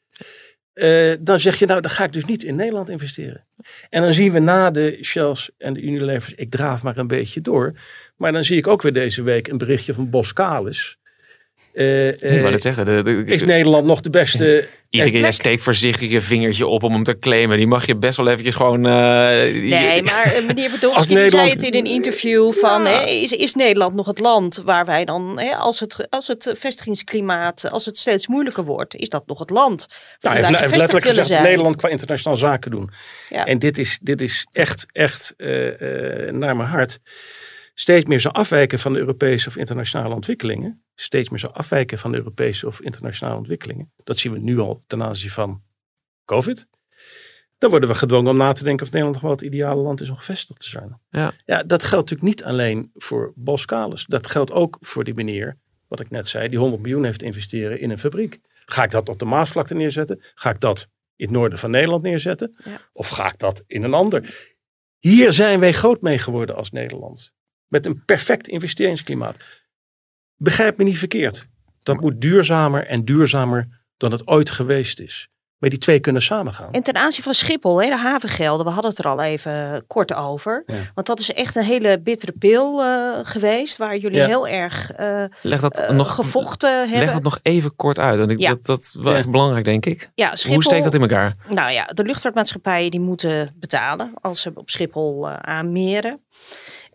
S4: Eh, dan zeg je nou, dan ga ik dus niet in Nederland investeren. En dan zien we na de Shells en de Unilevers, ik draaf maar een beetje door. Maar dan zie ik ook weer deze week een berichtje van Boskalis. Eh,
S3: ik wou
S4: eh,
S3: net zeggen. De, de,
S4: is Nederland nog de beste?
S3: Iedere keer jij
S4: plek?
S3: steekt voorzichtig je vingertje op om hem te claimen. Die mag je best wel eventjes gewoon... eh,
S5: Nee,
S3: je-
S5: maar eh, meneer (laughs)
S4: Nederland-
S5: zei het in een interview van, hè, is, is Nederland nog het land waar wij dan, hè, als, het, als het vestigingsklimaat, als het steeds moeilijker wordt, is dat nog het land
S4: Nou,
S5: waar
S4: hij heeft,
S5: wij
S4: hij heeft
S5: gevestigd
S4: letterlijk gezegd
S5: zijn?
S4: Nederland qua internationaal zaken doen.
S5: Ja.
S4: En dit is, dit is echt, echt eh, eh, naar mijn hart. Steeds meer zo afwijken van de Europese of internationale ontwikkelingen. Steeds meer zo afwijken van de Europese of internationale ontwikkelingen. Dat zien we nu al ten aanzien van COVID. Dan worden we gedwongen om na te denken of Nederland nog wel het ideale land is om gevestigd te zijn.
S3: Ja.
S4: ja, dat geldt natuurlijk niet alleen voor Boskalis. Dat geldt ook voor die meneer, wat ik net zei, die 100 miljoen heeft te investeren in een fabriek. Ga ik dat op de Maasvlakte neerzetten? Ga ik dat in het noorden van Nederland neerzetten?
S5: Ja.
S4: Of ga ik dat in een ander? Hier zijn wij groot mee geworden als Nederland. Met een perfect investeringsklimaat. Begrijp me niet verkeerd. Dat moet duurzamer en duurzamer dan het ooit geweest is. Maar die twee kunnen samengaan.
S5: En ten aanzien van Schiphol, hè, de havengelden, we hadden het er al even kort over.
S4: Ja.
S5: Want dat is echt een hele bittere pil eh, geweest, waar jullie
S4: Ja.
S5: heel erg eh,
S3: Leg dat
S5: eh,
S3: nog...
S5: gevochten hebben.
S3: Leg dat nog even kort uit. Want ik,
S5: Ja.
S3: dat, dat is wel
S4: Ja.
S3: echt belangrijk, denk ik.
S5: ja, Schiphol,
S3: Hoe steekt dat in elkaar?
S5: Nou ja, de luchtvaartmaatschappijen die moeten betalen als ze op Schiphol eh, aanmeren.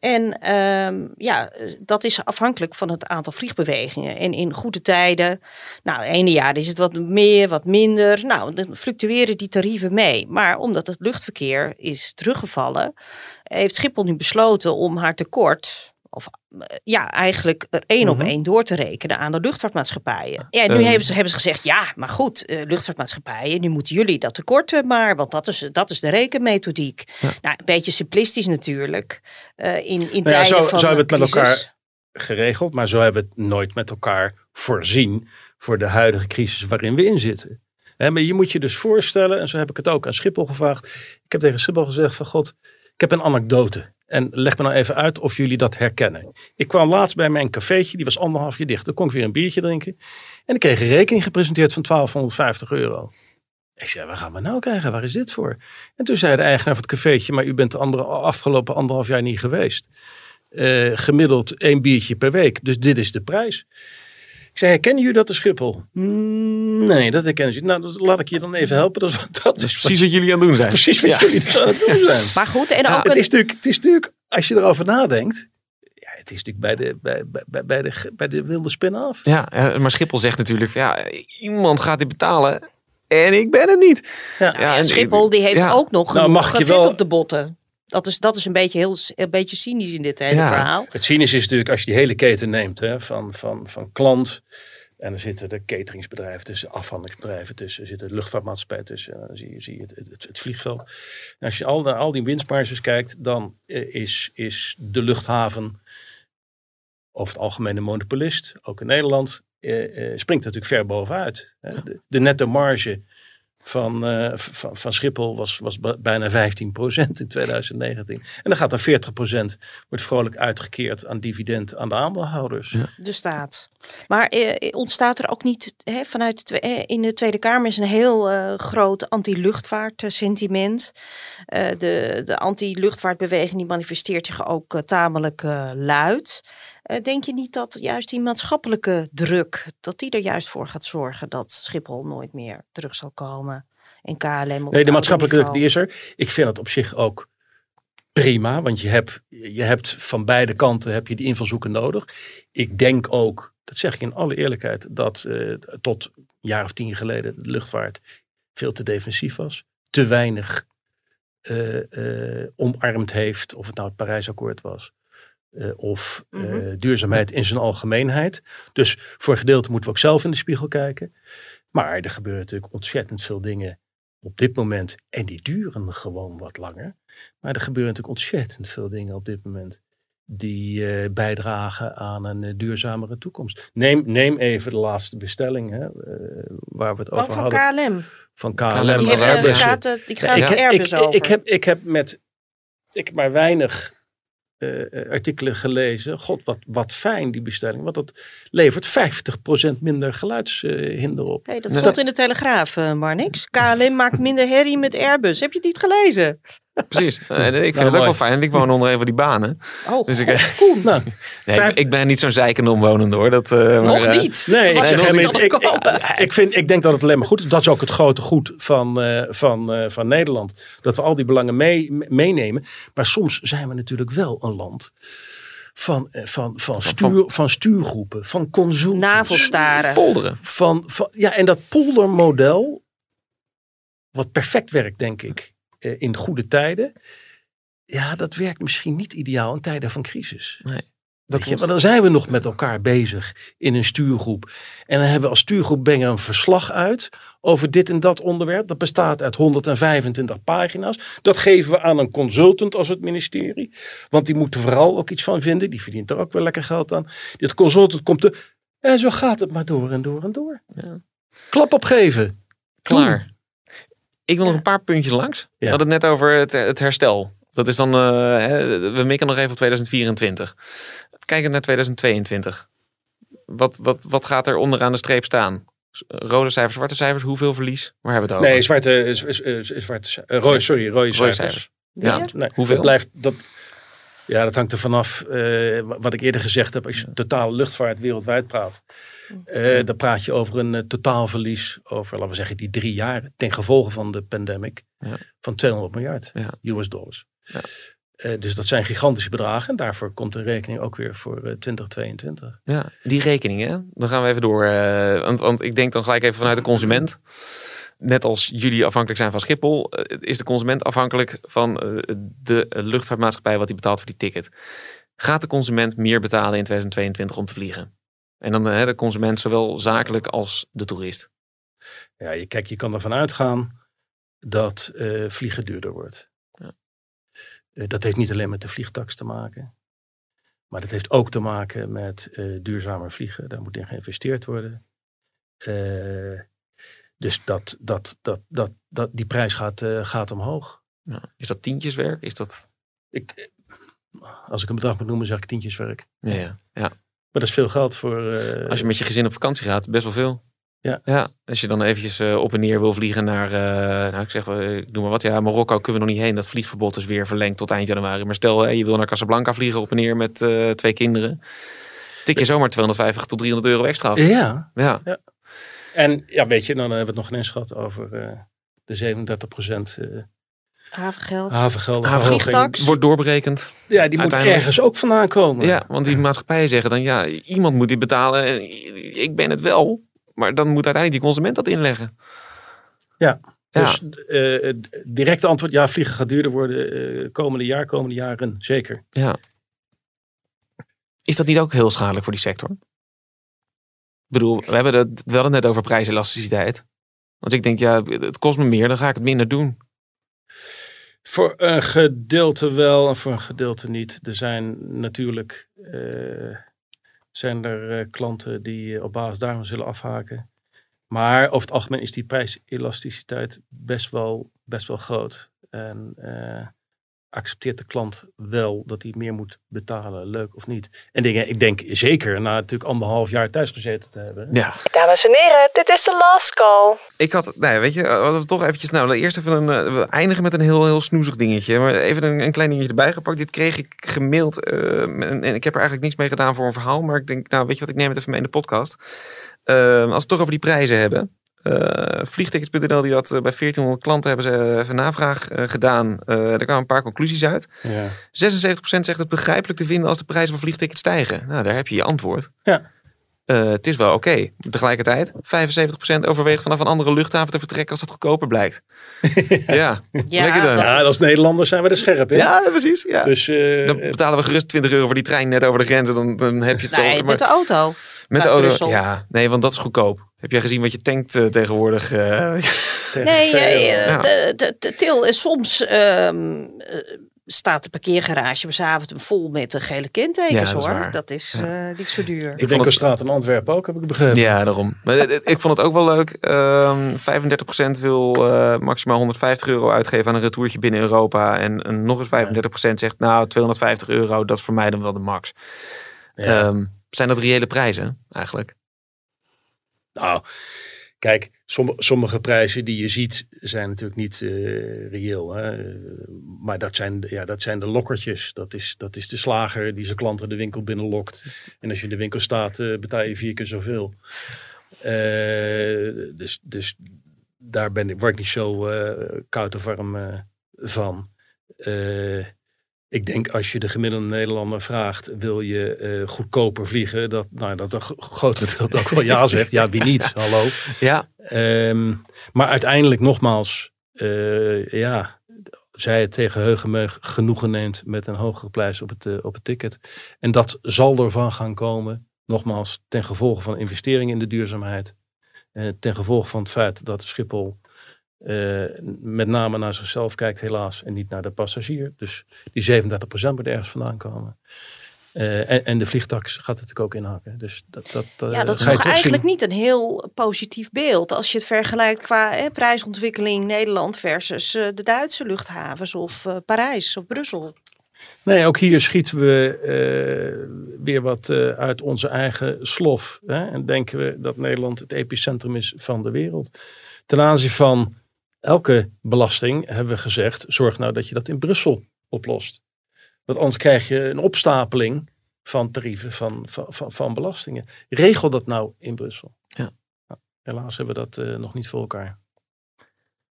S5: En ehm, ja, dat is afhankelijk van het aantal vliegbewegingen. En in goede tijden, nou, ene jaar is het wat meer, wat minder. Nou, dan fluctueren die tarieven mee. Maar omdat het luchtverkeer is teruggevallen, heeft Schiphol nu besloten om haar tekort, of eh, ja, eigenlijk er één op
S4: Mhm.
S5: één door te rekenen aan de luchtvaartmaatschappijen. Ja, nu
S3: Ehm.
S5: hebben, ze, hebben ze gezegd, ja, maar goed, eh, luchtvaartmaatschappijen, nu moeten jullie dat tekort eh, maar, want dat is, dat is de rekenmethodiek. Nou, een beetje simplistisch natuurlijk. eh, in in
S4: Nou ja,
S5: tijden
S4: zo,
S5: van
S4: zo hebben we het met elkaar geregeld, maar zo hebben we het nooit met elkaar voorzien voor de huidige crisis waarin we in zitten. Maar je moet je dus voorstellen, en zo heb ik het ook aan Schiphol gevraagd. Ik heb tegen Schiphol gezegd van God, ik heb een anekdote. En leg me nou even uit of jullie dat herkennen. Ik kwam laatst bij mijn cafeetje, die was anderhalf jaar dicht. Dan kon ik weer een biertje drinken. En ik kreeg een rekening gepresenteerd van 1250 euro. Ik zei, waar gaan we nou krijgen? Waar is dit voor? En toen zei de eigenaar van het cafeetje, maar u bent de andere, afgelopen anderhalf jaar niet geweest. Eh, gemiddeld één biertje per week. Dus dit is de prijs. Ik zei, herkennen jullie dat de Schiphol? "Mm, Nee, dat herkennen ze. niet." Nou, dat laat ik je dan even helpen. Dat, (laughs) dat is
S3: Precies wat jullie aan het doen zijn.
S4: precies wat jullie dus aan het doen zijn. (laughs)
S5: Maar goed, en ook
S4: Het
S5: een-
S4: is, natuurlijk, het is natuurlijk, als je erover nadenkt. Ja, het is natuurlijk bij de, bij, bij, bij de, bij de wilde spin af.
S3: Ja, maar Schiphol zegt natuurlijk, ja, iemand gaat dit betalen en ik ben het niet.
S4: Ja.
S5: Ja,
S3: en-
S5: Schiphol die heeft
S3: ja.
S5: ook nog
S4: Nou,
S5: genoeg
S4: mag je
S5: vet
S4: wel-
S5: op de botten. Dat is, dat is een, beetje heel, een beetje cynisch in dit hele
S3: Ja.
S5: verhaal.
S4: Het cynische is natuurlijk als je die hele keten neemt hè, van, van, van klant. En er zitten de cateringsbedrijven tussen, afhandelingsbedrijven tussen, er zitten de luchtvaartmaatschappij tussen. En dan zie je, zie je het, het, het vliegveld. En als je al naar al die winstmarges kijkt, dan eh, is, is de luchthaven over het algemeen een monopolist, ook in Nederland, eh, eh, springt natuurlijk ver bovenuit. hè. De, de netto marge van, eh, van, van Schiphol was, was bijna 15% in 2019. En dan gaat dan 40% wordt vrolijk uitgekeerd aan dividend aan de aandeelhouders.
S5: De staat. Maar eh, ontstaat er ook niet hè, vanuit de, eh, in de Tweede Kamer is een heel eh, groot anti-luchtvaart eh, sentiment. Eh, de de anti-luchtvaartbeweging die manifesteert zich ook eh, tamelijk eh, luid. Eh, denk je niet dat juist die maatschappelijke druk, dat die er juist voor gaat zorgen dat Schiphol nooit meer terug zal komen? En KLM
S4: Nee, de maatschappelijke druk die is er. Ik vind het op zich ook prima, want je hebt, je hebt van beide kanten heb je die invalshoeken nodig. Ik denk ook, dat zeg ik in alle eerlijkheid, dat eh, tot een jaar of tien geleden de luchtvaart veel te defensief was. Te weinig eh, omarmd heeft, of het nou het Parijsakkoord was. Eh, of eh,
S5: Mhm.
S4: duurzaamheid in zijn algemeenheid. Dus voor een gedeelte moeten we ook zelf in de spiegel kijken. Maar er gebeuren natuurlijk ontzettend veel dingen op dit moment. En die duren gewoon wat langer. Maar er gebeuren natuurlijk ontzettend veel dingen op dit moment. Die eh, bijdragen aan een duurzamere toekomst. Neem, neem even de laatste bestelling hè, eh, waar we het
S5: Oh,
S4: over
S5: van
S4: hadden.
S5: KLM.
S4: Van KLM.
S3: Die
S5: heeft, gaat, die gaat
S4: ik,
S5: Airbus
S4: ik,
S5: over.
S4: ik, heb, ik heb met ik heb maar weinig eh, eh, artikelen gelezen. God, wat, wat fijn die bestelling. Want dat levert 50% minder geluidshinder op.
S5: Hey, dat
S3: Nee.
S5: stond in de Telegraaf, eh Marnix. KLM maakt minder herrie met Airbus. Heb je het niet gelezen?
S3: Precies. (laughs) En ik vind
S4: Nou,
S3: het ook wel fijn. Ik woon onder een van die banen.
S5: Oh,
S3: Dus ik-
S5: god, Koen.
S4: Nou, (laughs)
S3: Nee,
S4: Vijf-
S3: ik, ik ben niet zo'n zeikende omwonende hoor. Dat, eh, maar,
S5: Nog
S3: eh,
S5: niet.
S4: Nee, ik zeg Ik,
S5: komen?
S4: ik, ik, vind, ik denk dat het alleen maar goed is. Dat is ook het grote goed van, eh, van, eh, van Nederland. Dat we al die belangen mee, meenemen. Maar soms zijn we natuurlijk wel een land van, eh, van, van, stuur, van stuurgroepen, van consultants.
S5: Navelstaren.
S3: Polderen.
S4: Van, van, ja, en dat poldermodel, wat perfect werkt, denk ik, eh, in goede tijden. Ja, dat werkt misschien niet ideaal in tijden van crisis.
S3: Dat
S4: Weet je, maar dan zijn we nog met elkaar bezig in een stuurgroep. En dan hebben we als stuurgroep brengen een verslag uit over dit en dat onderwerp. Dat bestaat uit 125 pagina's. Dat geven we aan een consultant als het ministerie. Want die moet er vooral ook iets van vinden. Die verdient er ook wel lekker geld aan. Dit consultant komt er. En zo gaat het maar door en door en door.
S3: Ja.
S4: Klap opgeven.
S3: Klaar. Ik wil nog een paar puntjes langs. We hadden het net over het, het herstel. Dat is dan, eh, hè, we mikken nog even op 2024. Kijken naar 2022. Wat, wat, wat gaat er onderaan de streep staan? S- Rode cijfers, zwarte cijfers, hoeveel verlies? Waar hebben we het over?
S4: Nee, zwarte, z- zwarte, eh, rode, sorry, rode,
S3: Rode
S4: cijfers.
S3: cijfers. Ja.
S4: Nee,
S3: Hoeveel?
S4: Dat blijft, dat, ja, dat hangt er vanaf eh, wa- wat ik eerder gezegd heb. Als je totale luchtvaart wereldwijd praat. eh, dan praat je over een eh, totaalverlies over, laten we zeggen, die drie jaar. Ten gevolge van de pandemic.
S3: Ja.
S4: Van 200 miljard
S3: Ja.
S4: US dollars.
S3: Ja.
S4: Dus dat zijn gigantische bedragen. En daarvoor komt de rekening ook weer voor eh, 2022.
S3: Ja, die rekeningen, dan gaan we even door. want, want ik denk dan gelijk even vanuit de consument. Net als jullie afhankelijk zijn van Schiphol, eh, is de consument afhankelijk van eh, de luchtvaartmaatschappij wat die betaalt voor die ticket. Gaat de consument meer betalen in 2022 om te vliegen? En dan eh, de consument zowel zakelijk als de toerist.
S4: Ja, je, kijk, je kan ervan uitgaan dat vliegen duurder wordt.
S3: Ja.
S4: Dat heeft niet alleen met de vliegtax te maken. Maar dat heeft ook te maken met duurzamer vliegen. Daar moet in geïnvesteerd worden. Dus dat, dat, dat, dat, dat, die prijs gaat, eh, gaat omhoog.
S3: Ja. Is dat tientjeswerk? Is dat...
S4: Ik, als ik een bedrag moet noemen, zeg ik tientjeswerk.
S3: Ja, ja. ja.
S4: Maar dat is veel geld voor... eh,
S3: Als je met je gezin op vakantie gaat, best wel veel.
S4: Ja.
S3: ja als je dan eventjes eh, op en neer wil vliegen naar, nou ik zeg, ik noem maar wat, ja, Marokko kunnen we nog niet heen. Dat vliegverbod is weer verlengd tot eind januari. Maar stel, je wil naar Casablanca vliegen op en neer met twee kinderen. Tik je zomaar 250 tot 300 euro extra af.
S4: Ja,
S3: Ja,
S4: en ja, weet je, dan hebben we het nog ineens gehad over eh, de 37 procent eh
S5: Havengeld.
S4: havengelden.
S3: Haven-
S4: verhoging.
S5: Vliegtax.
S3: wordt doorberekend.
S4: Ja, die moet
S3: Uiteindelijk-
S4: ergens ook vandaan komen.
S3: Ja, want die maatschappijen zeggen dan, ja, iemand moet die betalen. En ik ben het wel. Maar dan moet uiteindelijk die consument dat inleggen.
S4: Ja,
S3: Ja.
S4: Dus eh, het directe antwoord, ja, vliegen gaat duurder worden eh, komende jaar, komende jaren, zeker.
S3: Ja. Is dat niet ook heel schadelijk voor die sector? Bedoel, we hebben het wel net over prijselasticiteit. Want ik denk, ja, het kost me meer, dan ga ik het minder doen.
S4: Voor een gedeelte wel en voor een gedeelte niet. Er zijn natuurlijk eh, zijn er eh, klanten die eh, op basis daarvan zullen afhaken. Maar over het algemeen is die prijselasticiteit best wel, best wel groot. En eh, accepteert de klant wel dat hij meer moet betalen, leuk of niet. En dingen, ik denk zeker na natuurlijk anderhalf jaar thuis gezeten te hebben.
S3: Ja.
S6: Dames en heren, dit is de last call.
S3: Ik had, nou ja, weet je, we hadden toch eventjes, nou, eerst even een, eh, we eindigen met een heel, heel snoezig dingetje. Maar even een, een klein dingetje erbij gepakt. Dit kreeg ik gemaild eh, en, en ik heb er eigenlijk niks mee gedaan voor een verhaal. Maar ik denk, nou, weet je wat, ik neem het even mee in de podcast. Eh, als we het toch over die prijzen hebben. Eh Vliegtickets.nl die had eh, bij 1400 klanten hebben ze even navraag eh, gedaan. Eh er kwamen een paar conclusies uit.
S4: Ja.
S3: 76% zegt het begrijpelijk te vinden als de prijzen van vliegtickets stijgen. Nou, daar heb je je antwoord.
S4: Ja.
S3: Eh, het is wel oké. Tegelijkertijd, 75% overweegt vanaf een andere luchthaven te vertrekken als dat goedkoper blijkt. (laughs) ja,
S5: Ja,
S3: lekker dan.
S5: dat-
S4: ja, als Nederlanders zijn we er scherp in.
S3: Ja, precies. Ja.
S4: Dus eh,
S3: dan betalen we gerust 20 euro voor die trein net over de grens. en Dan, dan heb je het
S5: Nee,
S3: al-
S5: met
S3: maar-
S5: de auto.
S3: Met de auto.
S5: Brussel.
S3: Ja, nee, want dat is goedkoop. Heb jij gezien wat je tankt eh, tegenwoordig? eh? (laughs)
S4: tegen
S5: Nee, eh.
S3: Ja.
S5: de, de, de Til, en soms ehm, eh, staat de parkeergarage s'avonds vol met de gele kentekens
S3: Ja, dat is
S5: hoor.
S3: waar.
S5: Dat is
S3: Ja.
S5: eh, niet zo duur.
S4: De
S3: vond het-
S4: winkelstraat in Antwerpen ook, heb ik begrepen.
S3: Ja, daarom. Maar ik vond het ook wel leuk. Ehm 35% wil eh, maximaal 150 euro uitgeven aan een retourtje binnen Europa. En, en nog eens 35% zegt, nou, 250 euro, dat is voor mij dan wel de max.
S4: Ja.
S3: Ehm, zijn dat reële prijzen eigenlijk?
S4: Nou, kijk, somm- sommige prijzen die je ziet zijn natuurlijk niet eh, reëel. Hè? Maar dat zijn, ja, dat zijn de lokkertjes. Dat is, dat is de slager die zijn klanten de winkel binnenlokt. En als je in de winkel staat, eh, betaal je vier keer zoveel. Eh, dus, dus daar ben ik, word ik niet zo koud of warm van. Ik denk als je de gemiddelde Nederlander vraagt, wil je eh, goedkoper vliegen? Dat, nou, dat een gro- groot gedeelte (laughs) ook wel ja zegt. Ja, wie niet? (laughs) Hallo.
S3: Ja,
S4: Ehm, maar uiteindelijk nogmaals, eh, ja, zij het tegen heugenmeug genoegen neemt met een hogere prijs op het, eh, op het ticket. En dat zal ervan gaan komen, nogmaals, ten gevolge van investeringen in de duurzaamheid. Ten gevolge van het feit dat Schiphol eh, met name naar zichzelf kijkt helaas en niet naar de passagier. Dus die 37% moet ergens vandaan komen. Eh, en, en de vliegtax gaat het natuurlijk ook inhakken. Dus dat, dat, eh,
S5: Ja, dat is toch eigenlijk niet een heel positief beeld. Als je het vergelijkt qua hè, prijsontwikkeling Nederland versus de Duitse luchthavens of Parijs of Brussel.
S4: Nee, ook hier schieten we weer wat uit onze eigen slof. Hè? En denken we dat Nederland het epicentrum is van de wereld. Ten aanzien van elke belasting hebben we gezegd, zorg nou dat je dat in Brussel oplost. Want anders krijg je een opstapeling van tarieven van, van, van, van belastingen. Regel dat nou in Brussel.
S3: Ja.
S4: Nou, helaas hebben we dat eh, nog niet voor elkaar.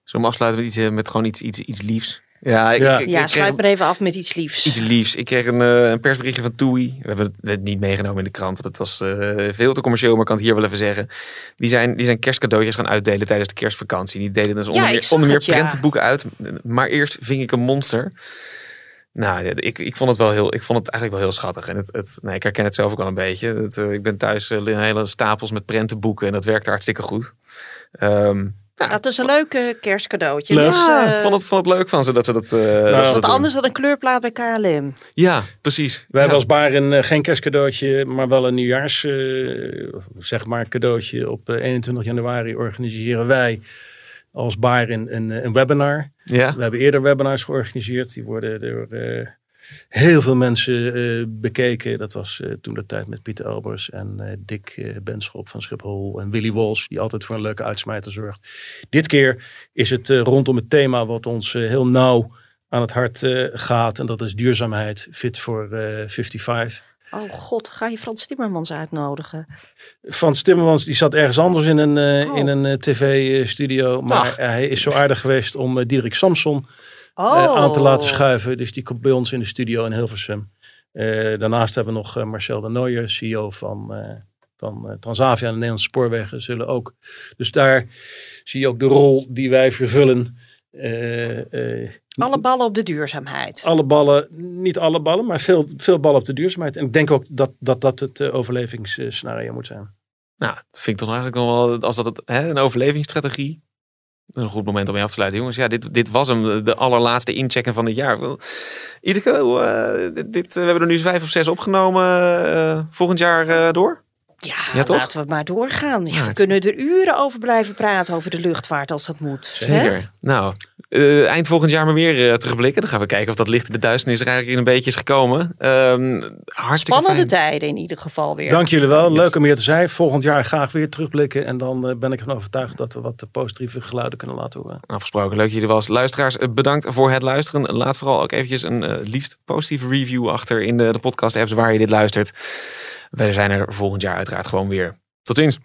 S3: zullen we afsluiten met, iets, eh, met gewoon iets, iets, iets liefs? Ja, ik,
S4: Ja.
S3: ik- ik
S5: Ja,
S3: kreeg-
S5: sluit maar even af met iets liefs.
S3: Iets liefs. Ik kreeg een, eh, een persberichtje van TUI. We hebben het niet meegenomen in de krant. Dat was eh, veel te commercieel, maar ik kan het hier wel even zeggen. Die zijn, die zijn kerstcadeautjes gaan uitdelen tijdens de kerstvakantie. Die deden dus onder meer, onder meer
S5: het, ja.
S3: prentenboeken uit. Maar eerst ving ik een monster. Nou, ik, ik, vond het wel heel, ik vond het eigenlijk wel heel schattig. En het, het, nee, ik herken het zelf ook al een beetje. Het, eh, ik ben thuis uh, hele stapels met prentenboeken. En dat werkte hartstikke goed. Ehm, nou,
S5: Dat is een leuke kerstcadeautje.
S4: Leuk.
S5: Dus,
S3: ja,
S5: eh,
S3: vond, het, vond het leuk van ze dat ze dat, eh, dat, ze
S5: dat is
S3: dat
S5: wat anders dan een kleurplaat bij KLM.
S3: Ja, precies.
S4: We
S3: ja.
S4: hebben als Baren eh, geen kerstcadeautje, maar wel een nieuwjaars, eh, zeg maar, cadeautje. Op eh, 21 januari organiseren wij als Baren een, een, een webinar.
S3: Ja,
S4: We hebben eerder webinars georganiseerd. Die worden door eh, heel veel mensen eh, bekeken. Dat was eh, toen de tijd met Pieter Elbers en eh, Dick Benschop van Schiphol en Willy Wals, die altijd voor een leuke uitsmijter zorgt. Dit keer is het rondom het thema wat ons heel nauw aan het hart gaat. En dat is duurzaamheid, fit voor eh 55.
S5: Oh god, ga je Frans Timmermans uitnodigen?
S4: Frans Timmermans die zat ergens anders in een,
S5: Oh.
S4: in een tv-studio. Maar
S5: Ach.
S4: hij is zo aardig geweest om uh, Diederik Samson
S5: Oh.
S4: eh, aan te laten schuiven. Dus die komt bij ons in de studio in Hilversum. Eh, daarnaast hebben we nog eh, Marcel de Nooijer, CEO van, eh, van Transavia en de Nederlandse Spoorwegen. Zullen ook. Dus daar zie je ook de rol die wij vervullen. Eh, eh,
S5: Alle ballen op de duurzaamheid.
S4: alle ballen, niet alle ballen, maar veel, veel ballen op de duurzaamheid. En ik denk ook dat dat, dat het overlevingsscenario moet zijn.
S3: Nou, dat vind ik toch eigenlijk nog wel, als dat het, hè, een overlevingsstrategie. Een goed moment om mee af te sluiten, jongens. Ja, dit, dit was hem, de allerlaatste inchecken van het jaar. Eh, dit, dit, we hebben er nu vijf of zes opgenomen. eh, volgend jaar eh, door?
S5: Ja, laten we maar doorgaan. Ja, we kunnen er uren over blijven praten over de luchtvaart als dat moet. hè?
S3: Zeker. Nou, eh, eind volgend jaar maar weer eh, terugblikken. Dan gaan we kijken of dat licht in de duisternis er eigenlijk in een beetje is gekomen. Ehm, hartstikke
S5: Spannende
S3: fijn.
S5: tijden in ieder geval weer.
S4: Dank jullie wel.
S3: Yes.
S4: Leuk om hier te zijn. Volgend jaar graag weer terugblikken. En dan eh, ben ik ervan overtuigd dat we wat positieve geluiden kunnen laten horen.
S3: Afgesproken. Leuk dat jullie was. Luisteraars, eh, bedankt voor het luisteren. Laat vooral ook eventjes een liefst positieve review achter in de, de podcast apps waar je dit luistert. Wij zijn er volgend jaar uiteraard gewoon weer. Tot ziens.